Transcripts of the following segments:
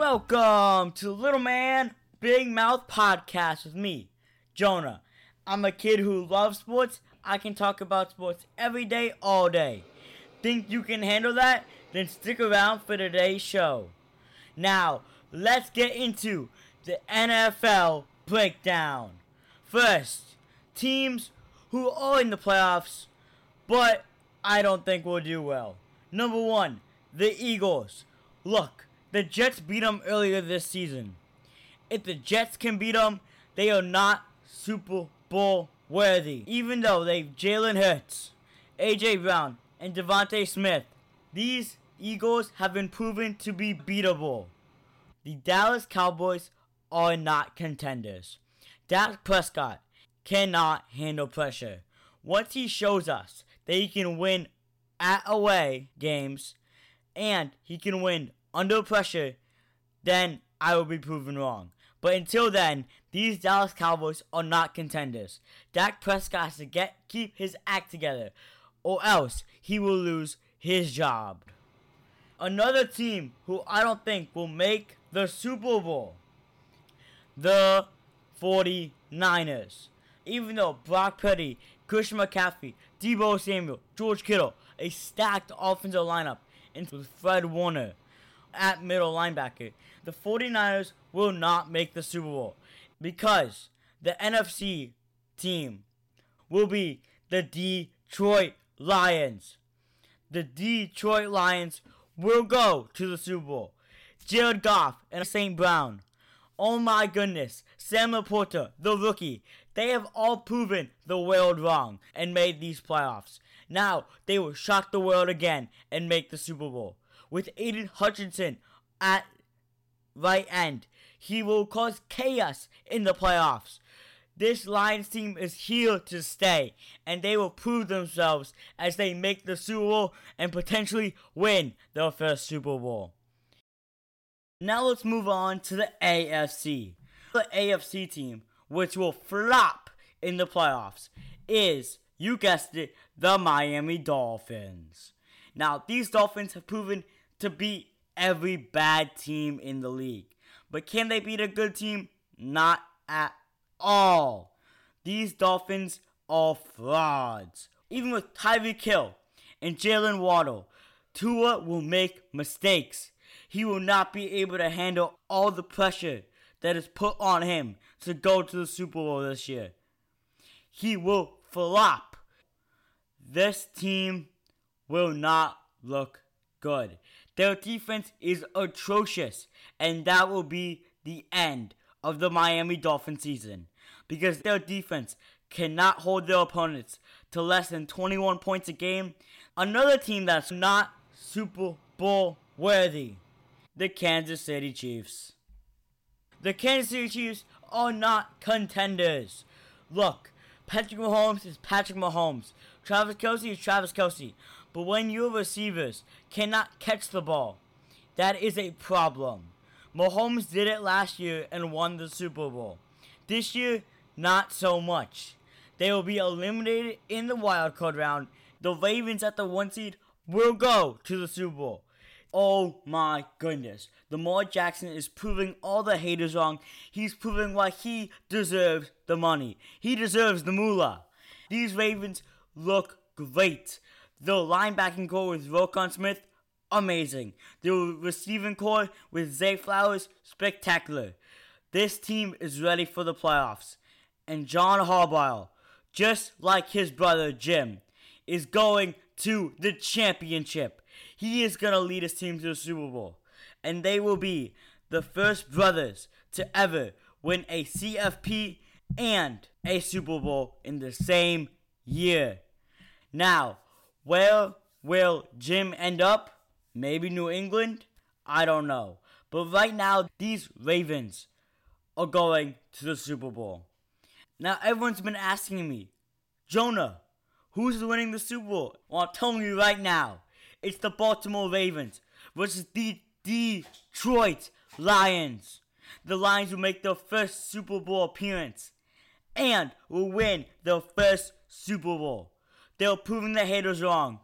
Welcome to Little Man Big Mouth Podcast with me, Jonah. I'm a kid who loves sports. I can talk about sports every day, all day. Think you can handle that? Then stick around for today's show. Now, let's get into the NFL breakdown. First, teams who are in the playoffs, but I don't think will do well. Number one, the Eagles. Look, the Jets beat them earlier this season. If the Jets can beat them, they are not Super Bowl worthy. Even though they've Jalen Hurts, AJ Brown, and DeVonta Smith, these Eagles have been proven to be beatable. The Dallas Cowboys are not contenders. Dak Prescott cannot handle pressure. Once he shows us that he can win at away games and he can win under pressure, then I will be proven wrong. But until then, these Dallas Cowboys are not contenders. Dak Prescott has to get keep his act together, or else he will lose his job. Another team who I don't think will make the Super Bowl, the 49ers. Even though Brock Purdy, Christian McCaffrey, Deebo Samuel, George Kittle, a stacked offensive lineup, and Fred Warner, at middle linebacker. The 49ers will not make the Super Bowl because the NFC team will be the Detroit Lions. The Detroit Lions will go to the Super Bowl. Jared Goff and St. Brown. Oh my goodness. Sam LaPorta, the rookie. They have all proven the world wrong and made these playoffs. Now they will shock the world again and make the Super Bowl with Aidan Hutchinson at right end. He will cause chaos in the playoffs. This Lions team is here to stay, and they will prove themselves as they make the Super Bowl and potentially win their first Super Bowl. Now let's move on to the AFC. The AFC team, which will flop in the playoffs, is, you guessed it, the Miami Dolphins. Now, these Dolphins have proven to beat every bad team in the league. But can they beat a good team? Not at all. These Dolphins are frauds. Even with Tyreek Hill and Jalen Waddle, Tua will make mistakes. He will not be able to handle all the pressure that is put on him to go to the Super Bowl this year. He will flop. This team will not look good. Their defense is atrocious, and that will be the end of the Miami Dolphin season because their defense cannot hold their opponents to less than 21 points a game. Another team that's not Super Bowl worthy, the Kansas City Chiefs. The Kansas City Chiefs are not contenders. Look, Patrick Mahomes is Patrick Mahomes. Travis Kelce is Travis Kelce. But when your receivers cannot catch the ball, that is a problem. Mahomes did it last year and won the Super Bowl. This year, not so much. They will be eliminated in the wild card round. The Ravens at the one seed will go to the Super Bowl. Oh my goodness. Lamar Jackson is proving all the haters wrong. He's proving why he deserves the money. He deserves the moolah. These Ravens look great. The linebacking corps with Roquan Smith, amazing. The receiving corps with Zay Flowers, spectacular. This team is ready for the playoffs. And John Harbaugh, just like his brother Jim, is going to the championship. He is going to lead his team to the Super Bowl. And they will be the first brothers to ever win a CFP and a Super Bowl in the same year. Now, where will Jim end up? Maybe New England? I don't know. But right now, these Ravens are going to the Super Bowl. Now, everyone's been asking me, Jonah, Who's winning the Super Bowl? Well, I'm telling you right now, it's the Baltimore Ravens versus the Detroit Lions. The Lions will make their first Super Bowl appearance and will win their first Super Bowl. They're proving the haters wrong,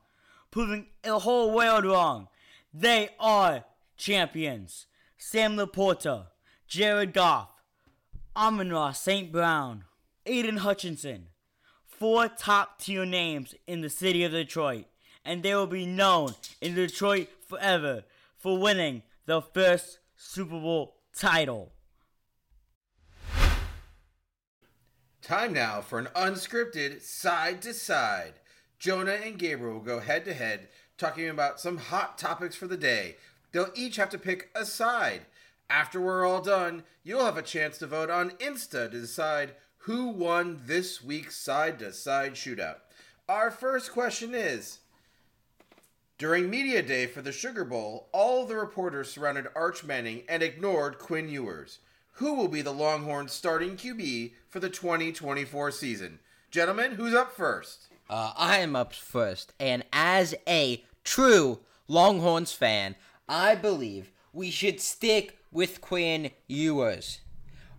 proving the whole world wrong. They are champions. Sam Laporta, Jared Goff, Amon-Ra St. Brown, Aidan Hutchinson. Four top tier names in the city of Detroit, and they will be known in Detroit forever for winning the first Super Bowl title. Time now for an unscripted side to side. Jonah and Gabriel will go head to head talking about some hot topics for the day. They'll each have to pick a side. After we're all done, you'll have a chance to vote on Insta to decide who won this week's side to side shootout. Our first question is During Media Day for the Sugar Bowl, all the reporters surrounded Arch Manning and ignored Quinn Ewers who will be the Longhorns starting QB for the 2024 season. Gentlemen, who's up first? Uh, I am up first, and as a true Longhorns fan, I believe we should stick with Quinn Ewers.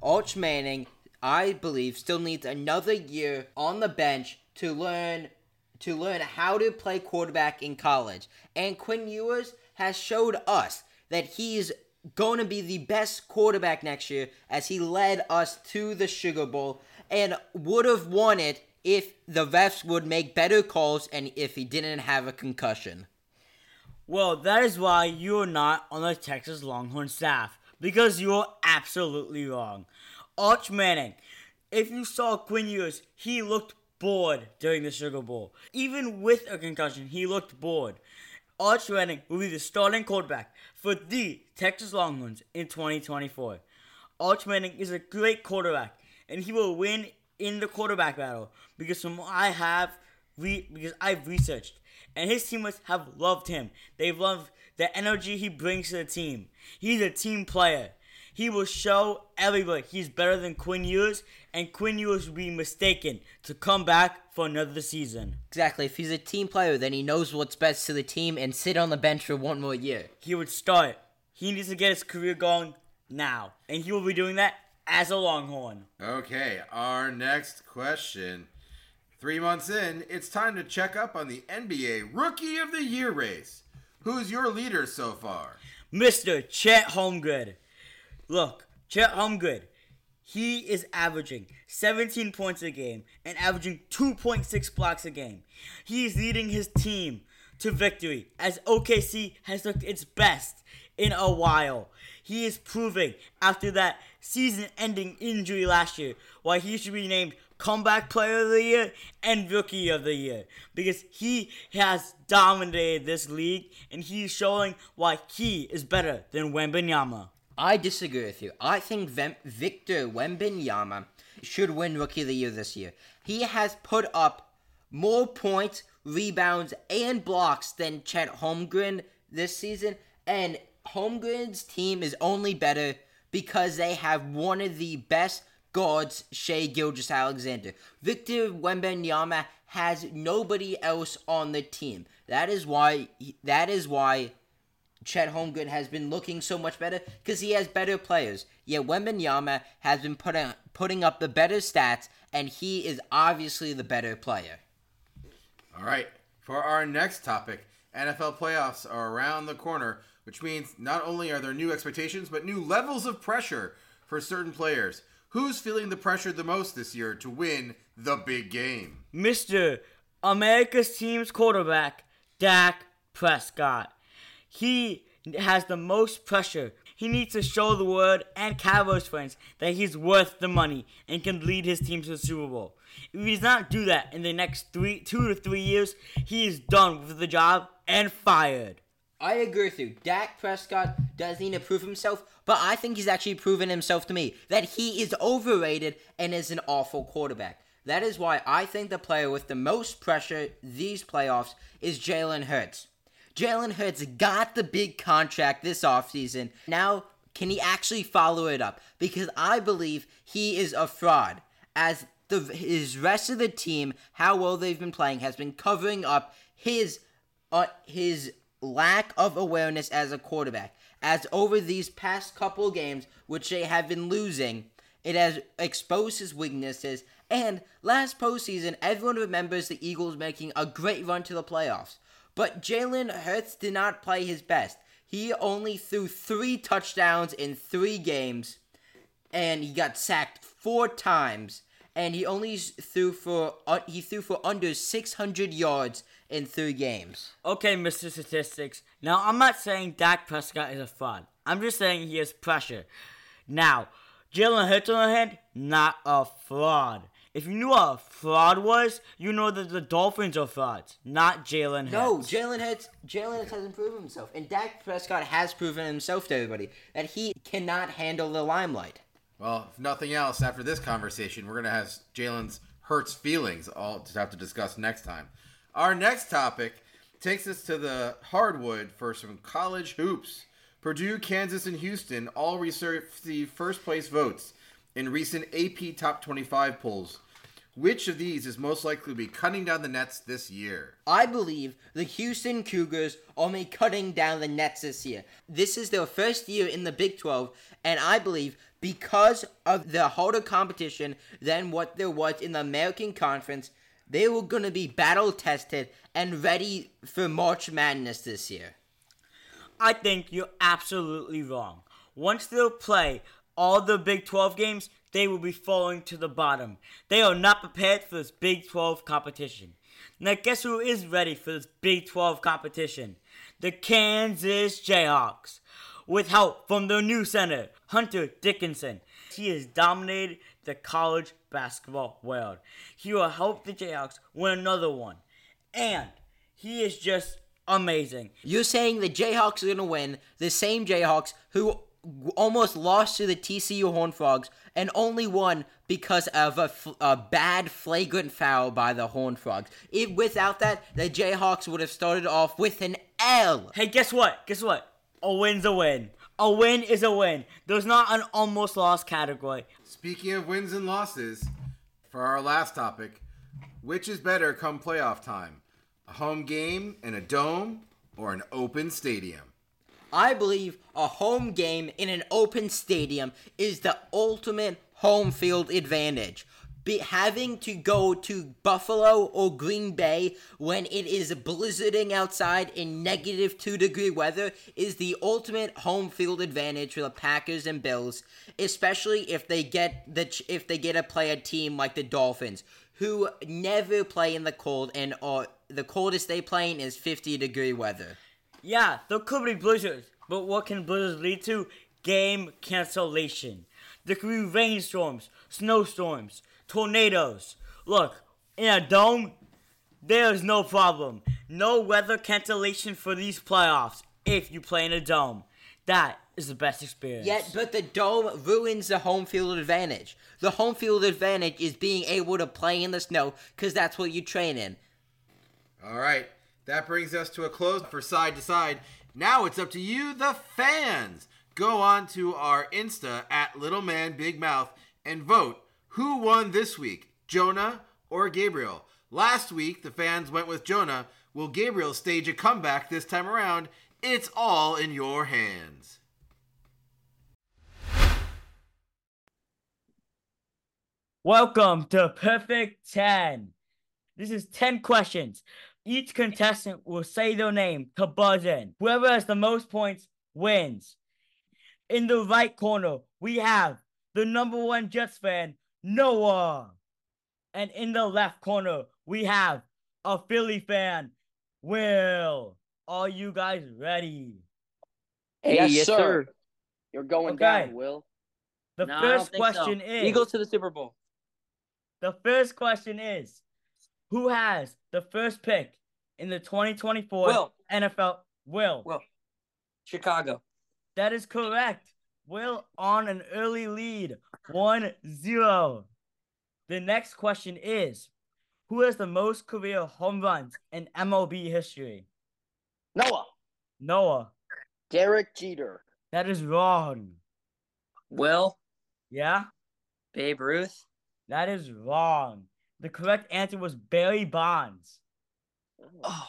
Arch Manning, I believe, still needs another year on the bench to learn to learn how to play quarterback in college. And Quinn Ewers has showed us that he's going to be the best quarterback next year as he led us to the Sugar Bowl and would have won it if the refs would make better calls and if he didn't have a concussion. Well, that is why you're not on the Texas Longhorn staff because you're absolutely wrong. Arch Manning, if you saw Quinn Ewers, he looked bored during the Sugar Bowl. Even with a concussion, he looked bored. Arch Manning will be the starting quarterback for the Texas Longhorns in 2024. Arch Manning is a great quarterback, and he will win in the quarterback battle because from what I have re- because I've researched, and his teammates have loved him. They've loved the energy he brings to the team. He's a team player. He will show everybody he's better than Quinn Ewers, and Quinn Ewers will be mistaken to come back for another season. Exactly. If he's a team player, then he knows what's best to the team and sit on the bench for one more year. He would start. He needs to get his career going now, and he will be doing that as a Longhorn. Okay, our next question. Three months in, it's time to check up on the NBA Rookie of the Year race. Who's your leader so far? Mr. Chet Holmgren. Look, Chet Holmgren, he is averaging 17 points a game and averaging 2.6 blocks a game. He is leading his team to victory as OKC has looked its best in a while. He is proving after that season ending injury last year why he should be named comeback player of the year and rookie of the year because he has dominated this league and he's showing why he is better than Wembanyama. I disagree with you. I think Vem- Victor Wembanyama should win Rookie of the Year this year. He has put up more points, rebounds, and blocks than Chet Holmgren this season, and Holmgren's team is only better because they have one of the best guards, Shai Gilgeous-Alexander. Victor Wembanyama has nobody else on the team. That is why. That is why Chet Holmgren has been looking so much better because he has better players. Yet Wembanyama has been putting uh, putting up the better stats, and he is obviously the better player. All right, for our next topic, NFL playoffs are around the corner, which means not only are there new expectations, but new levels of pressure for certain players. Who's feeling the pressure the most this year to win the big game? Mr. America's team's quarterback, Dak Prescott. He has the most pressure. He needs to show the world and Cowboys fans that he's worth the money and can lead his team to the Super Bowl. If he does not do that in the next three, two to three years, he is done with the job and fired. I agree with you. Dak Prescott does need to prove himself, but I think he's actually proven himself to me that he is overrated and is an awful quarterback. That is why I think the player with the most pressure these playoffs is Jalen Hurts. Jalen Hurts got the big contract this offseason. Now, can he actually follow it up? Because I believe he is a fraud. As the his rest of the team, how well they've been playing, has been covering up his uh, his lack of awareness as a quarterback. As over these past couple games, which they have been losing, it has exposed his weaknesses. And last postseason, everyone remembers the Eagles making a great run to the playoffs. But Jalen Hurts did not play his best. He only threw three touchdowns in three games, and he got sacked four times. And he only threw for uh, he threw for under 600 yards in three games. Okay, Mr. Statistics. Now, I'm not saying Dak Prescott is a fraud. I'm just saying he has pressure. Now, Jalen Hurts on the hand, not a fraud. If you knew what a fraud was, you know that the Dolphins are frauds, not Jalen Hurts. No, Jalen Hurts. Jalen Hurts hasn't proven himself, and Dak Prescott has proven himself to everybody that he cannot handle the limelight. Well, if nothing else, after this conversation, we're gonna have Jalen's hurts feelings all to have to discuss next time. Our next topic takes us to the hardwood for some college hoops. Purdue, Kansas, and Houston all received first place votes in recent AP Top 25 polls. Which of these is most likely to be cutting down the nets this year? I believe the Houston Cougars are only cutting down the nets this year. This is their first year in the Big 12, and I believe because of the harder competition than what there was in the American Conference, they were going to be battle tested and ready for March Madness this year. I think you're absolutely wrong. Once they'll play all the Big 12 games, they will be falling to the bottom. They are not prepared for this Big 12 competition. Now, guess who is ready for this Big 12 competition? The Kansas Jayhawks. With help from their new center, Hunter Dickinson. He has dominated the college basketball world. He will help the Jayhawks win another one. And he is just amazing. You're saying the Jayhawks are going to win, the same Jayhawks who almost lost to the TCU Horned Frogs and only won because of a, f- a bad flagrant foul by the Horned Frogs. If, without that, the Jayhawks would have started off with an L. Hey, guess what? Guess what? A win's a win. A win is a win. There's not an almost lost category. Speaking of wins and losses, for our last topic, which is better come playoff time? A home game in a dome or an open stadium? I believe a home game in an open stadium is the ultimate home field advantage. Be, having to go to Buffalo or Green Bay when it is blizzarding outside in negative two degree weather is the ultimate home field advantage for the Packers and Bills, especially if they get the ch- if they get to play a team like the Dolphins, who never play in the cold and are the coldest they play in is 50 degree weather. Yeah, there could be blizzards, but what can blizzards lead to? Game cancellation. There could be rainstorms, snowstorms, tornadoes. Look, in a dome, there's no problem. No weather cancellation for these playoffs if you play in a dome. That is the best experience. Yet, but the dome ruins the home field advantage. The home field advantage is being able to play in the snow because that's what you train in. All right, that brings us to a close for side to side. Now it's up to you, the fans. Go on to our Insta at Little Man Big Mouth and vote who won this week, Jonah or Gabriel. Last week, the fans went with Jonah. Will Gabriel stage a comeback this time around? It's all in your hands. Welcome to Perfect 10. This is 10 questions. Each contestant will say their name to buzz in. Whoever has the most points wins. In the right corner, we have the number one Jets fan, Noah. And in the left corner, we have a Philly fan, Will. Are you guys ready? Hey, yes, yes, sir. sir. You're going Okay. down, Will. The No, first think so. question is Eagles to the Super Bowl. The first question is Who has the first pick in the 2024 Will. NFL? Will. Will. Chicago. That is correct. Will on an early lead 1 0. The next question is Who has the most career home runs in MLB history? Noah. Noah. Derek Jeter. That is wrong. Will. Yeah? Babe Ruth. That is wrong. The correct answer was Barry Bonds. Oh. oh,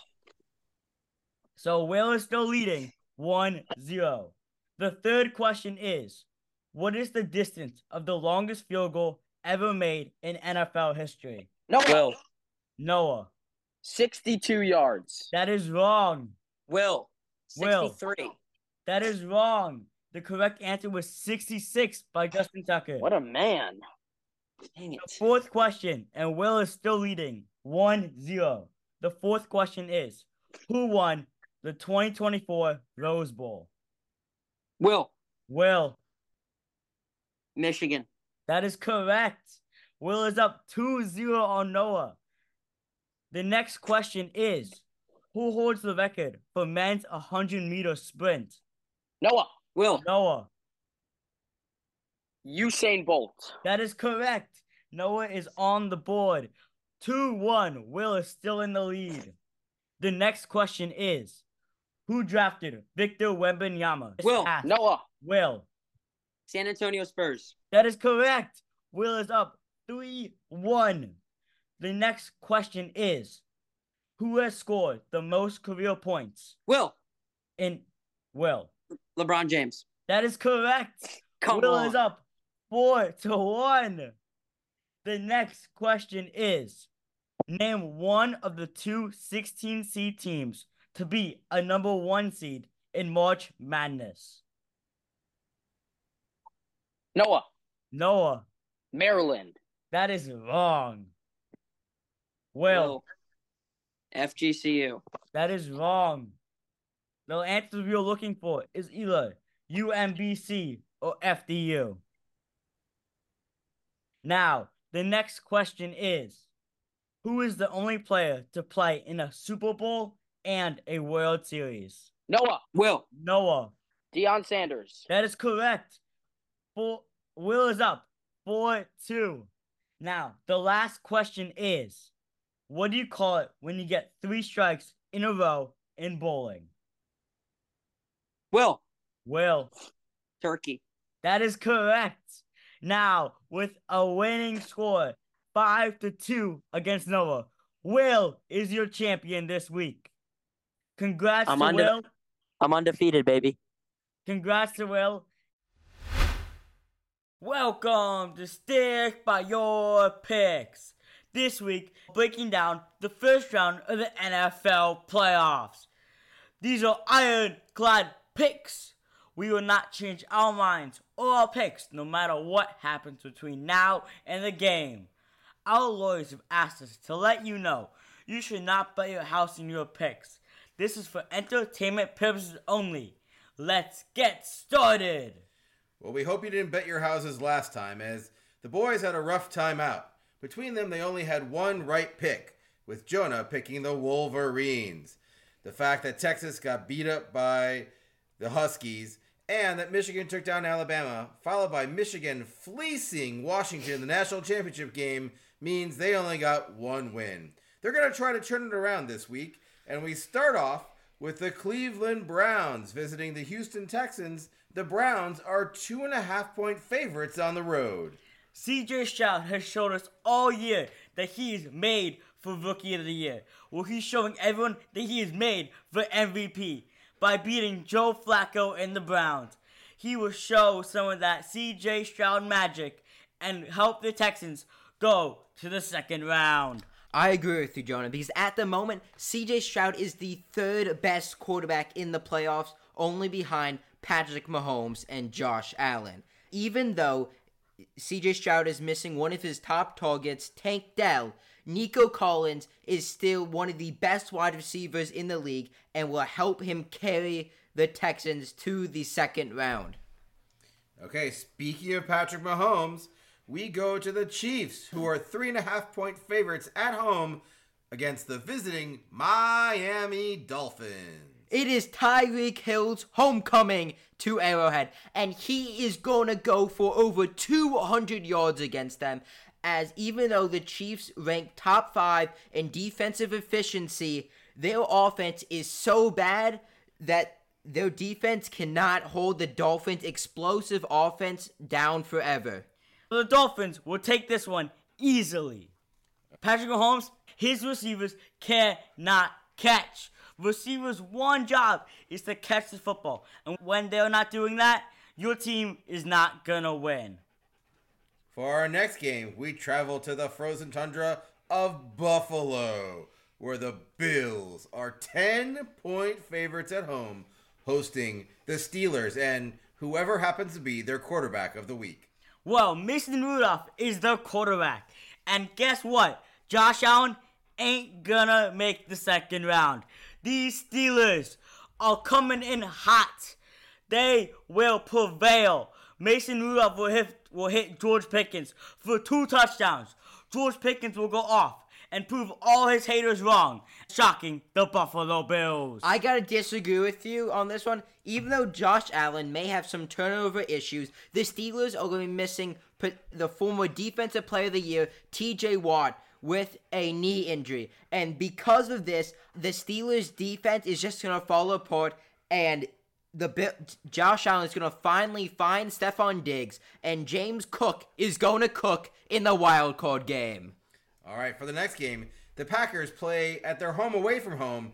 So Will is still leading 1 0. The third question is What is the distance of the longest field goal ever made in NFL history? Noah. Will. Noah. 62 yards. That is wrong. Will. Will. 63. That is wrong. The correct answer was 66 by Justin Tucker. What a man. Dang it. Fourth question, and Will is still leading 1 0. The fourth question is Who won the 2024 Rose Bowl? Will. Will. Michigan. That is correct. Will is up 2 0 on Noah. The next question is Who holds the record for men's 100 meter sprint? Noah. Will. Noah. Usain Bolt. That is correct. Noah is on the board. 2 1. Will is still in the lead. The next question is Who drafted Victor Wembanyama? Will. Pass. Noah. Will. San Antonio Spurs. That is correct. Will is up 3 1. The next question is Who has scored the most career points Will. in Will? LeBron James. That is correct. Come Will on. is up 4 to 1. The next question is Name one of the two 16 seed teams to be a number one seed in March Madness. Noah. Noah, Maryland. that is wrong. Will, FGCU. that is wrong. The answer we are looking for is either UMBC or FDU. Now, the next question is Who is the only player to play in a Super Bowl and a World Series? Noah. Will. Noah. Deion Sanders. That is correct. Four, Will is up. 4 2. Now, the last question is What do you call it when you get three strikes in a row in bowling? Will. Will. Turkey. That is correct. Now, with a winning score, 5 to 2 against Noah, Will is your champion this week. Congrats I'm to under- Will. I'm undefeated, baby. Congrats to Will. Welcome to Stick by Your Picks. This week, breaking down the first round of the NFL playoffs. These are ironclad picks. We will not change our minds our picks no matter what happens between now and the game. Our lawyers have asked us to let you know you should not bet your house in your picks. This is for entertainment purposes only. Let's get started. Well, we hope you didn't bet your houses last time, as the boys had a rough time out. Between them, they only had one right pick, with Jonah picking the Wolverines. The fact that Texas got beat up by the Huskies, and that Michigan took down Alabama, followed by Michigan fleecing Washington in the national championship game, means they only got one win. They're going to try to turn it around this week, and we start off with the Cleveland Browns visiting the Houston Texans. The Browns are two and a half point favorites on the road. CJ Stroud has shown us all year that he is made for Rookie of the Year. Well, he's showing everyone that he is made for MVP by beating Joe Flacco and the Browns. He will show some of that CJ Stroud magic and help the Texans go to the second round. I agree with you, Jonah, because at the moment, CJ Stroud is the third best quarterback in the playoffs, only behind Patrick Mahomes and Josh Allen. Even though CJ Stroud is missing one of his top targets, Tank Dell, Nico Collins is still one of the best wide receivers in the league and will help him carry the Texans to the second round. Okay, speaking of Patrick Mahomes, we go to the Chiefs, who are three and a half point favorites at home against the visiting Miami Dolphins. It is Tyreek Hill's homecoming to Arrowhead, and he is going to go for over 200 yards against them. As even though the Chiefs rank top five in defensive efficiency, their offense is so bad that their defense cannot hold the Dolphins' explosive offense down forever. The Dolphins will take this one easily. Patrick Mahomes, his receivers cannot catch. Receivers' one job is to catch the football. And when they're not doing that, your team is not gonna win. For our next game, we travel to the frozen tundra of Buffalo, where the Bills are 10 point favorites at home, hosting the Steelers and whoever happens to be their quarterback of the week. Well, Mason Rudolph is the quarterback. And guess what? Josh Allen ain't gonna make the second round. These Steelers are coming in hot. They will prevail. Mason Rudolph will hit, will hit George Pickens for two touchdowns. George Pickens will go off and prove all his haters wrong, shocking the Buffalo Bills. I gotta disagree with you on this one. Even though Josh Allen may have some turnover issues, the Steelers are going to be missing the former Defensive Player of the Year, T.J. Watt, with a knee injury, and because of this, the Steelers' defense is just going to fall apart, and the Bi- Josh Allen is going to finally find Stefon Diggs, and James Cook is going to cook in the wild card game. All right, for the next game, the Packers play at their home away from home,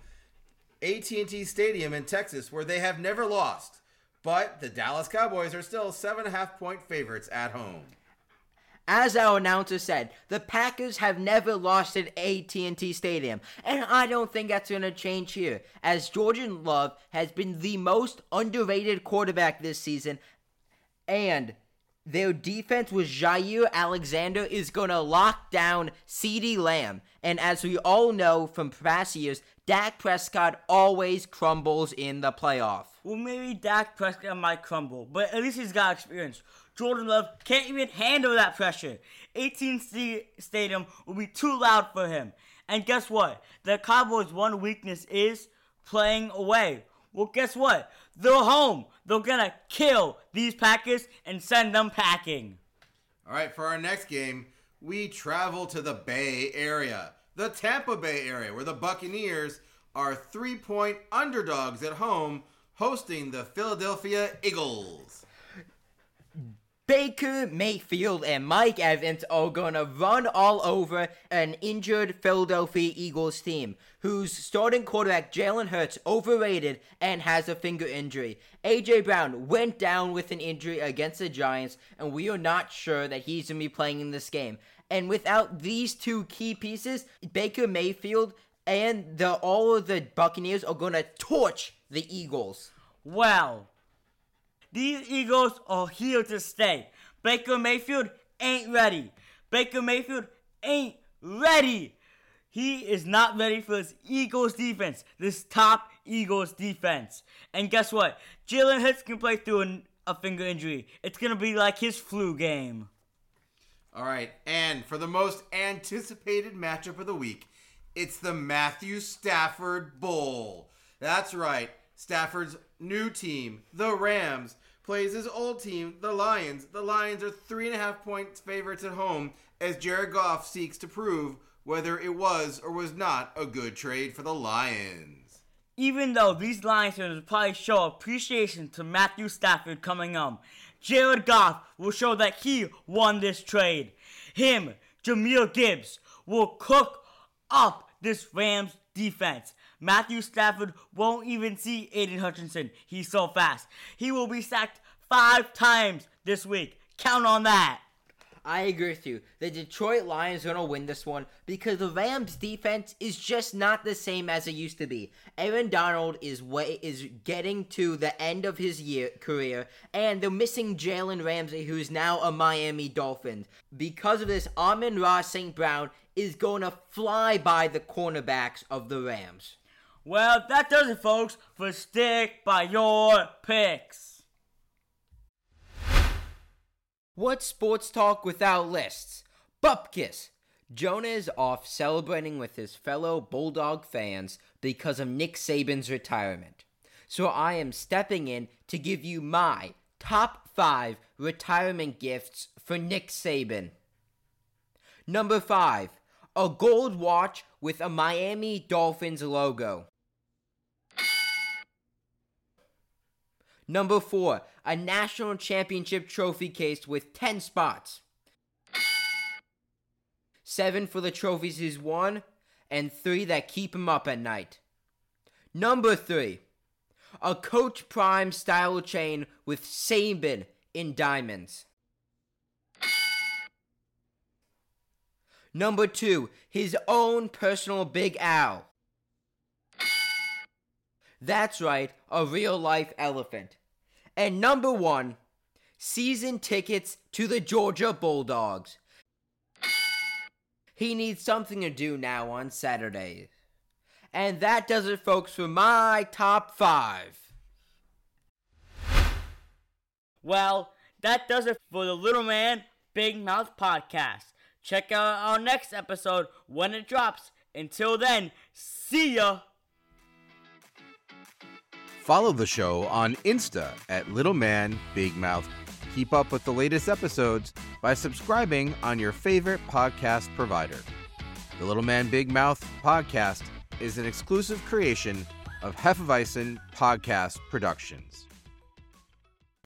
AT&T Stadium in Texas, where they have never lost. But the Dallas Cowboys are still seven and a half point favorites at home. As our announcer said, the Packers have never lost at AT&T Stadium, and I don't think that's going to change here, as Jordan Love has been the most underrated quarterback this season, and their defense with Jaire Alexander is going to lock down CeeDee Lamb, and as we all know from past years, Dak Prescott always crumbles in the playoff. Well, maybe Dak Prescott might crumble, but at least he's got experience. Jordan Love can't even handle that pressure. AT&T Stadium will be too loud for him. And guess what? The Cowboys' one weakness is playing away. Well, guess what? They're home. They're gonna kill these Packers and send them packing. All right, for our next game, we travel to the Bay Area, the Tampa Bay area, where the Buccaneers are three point underdogs at home, hosting the Philadelphia Eagles. Baker Mayfield and Mike Evans are gonna run all over an injured Philadelphia Eagles team, whose starting quarterback Jalen Hurts overrated and has a finger injury. AJ Brown went down with an injury against the Giants, and we are not sure that he's gonna be playing in this game. And without these two key pieces, Baker Mayfield and the all of the Buccaneers are gonna torch the Eagles. Well, these Eagles are here to stay. Baker Mayfield ain't ready. Baker Mayfield ain't ready. He is not ready for this Eagles defense, this top Eagles defense. And guess what? Jalen Hurts can play through an, a finger injury. It's going to be like his flu game. All right, and for the most anticipated matchup of the week, it's the Matthew Stafford Bowl. That's right, Stafford's new team, the Rams, plays his old team, the Lions. The Lions are three and a half points favorites at home as Jared Goff seeks to prove whether it was or was not a good trade for the Lions. Even though these Lions will probably show appreciation to Matthew Stafford coming home, Jared Goff will show that he won this trade. Him, Jahmyr Gibbs, will cook up this Rams defense. Matthew Stafford won't even see Aidan Hutchinson. He's so fast. He will be sacked five times this week. Count on that. I agree with you. The Detroit Lions are going to win this one because the Rams defense is just not the same as it used to be. Aaron Donald is way is getting to the end of his year career and they're missing Jalen Ramsey who's now a Miami Dolphin. Because of this, Amon-Ra St. Brown is going to fly by the cornerbacks of the Rams. Well, that does it, folks, for Stick by Your Picks. What's sports talk without lists? Bupkis! Jonah is off celebrating with his fellow Bulldog fans because of Nick Saban's retirement. So I am stepping in to give you my top five retirement gifts for Nick Saban. Number five, a gold watch with a Miami Dolphins logo. Number four, a national championship trophy case with 10 spots. Seven for the trophies he's won, and three that keep him up at night. Number three, a Coach Prime style chain with Saban in diamonds. Number two, his own personal Big Al. That's right, a real life elephant. And number one, season tickets to the Georgia Bulldogs. He needs something to do now on Saturdays. And that does it, folks, for my top five. Well, that does it for the Little Man Big Mouth podcast. Check out our next episode when it drops. Until then, see ya. Follow the show on Insta at Little Man Big Mouth. Keep up with the latest episodes by subscribing on your favorite podcast provider. The Little Man Big Mouth podcast is an exclusive creation of Hefeweizen Podcast Productions.